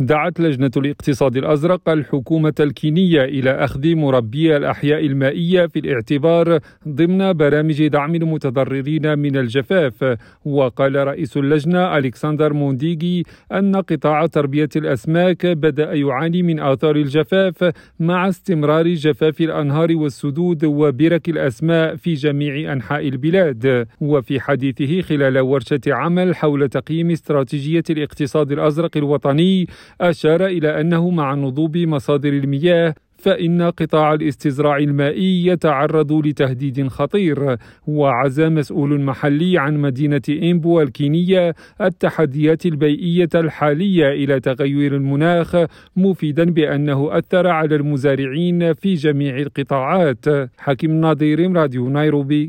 دعت لجنة الاقتصاد الأزرق الحكومة الكينية إلى أخذ مربي الأحياء المائية في الاعتبار ضمن برامج دعم المتضررين من الجفاف. وقال رئيس اللجنة ألكسندر مونديغي أن قطاع تربية الأسماك بدأ يعاني من آثار الجفاف مع استمرار جفاف الأنهار والسدود وبرك الأسماك في جميع أنحاء البلاد. وفي حديثه خلال ورشة عمل حول تقييم استراتيجية الاقتصاد الأزرق الوطني أشار إلى أنه مع نضوب مصادر المياه فإن قطاع الاستزراع المائي يتعرض لتهديد خطير. وعزى مسؤول محلي عن مدينة إمبو الكينية التحديات البيئية الحالية إلى تغير المناخ مفيدا بأنه أثر على المزارعين في جميع القطاعات. حكيم ناظير راديو نيروبي.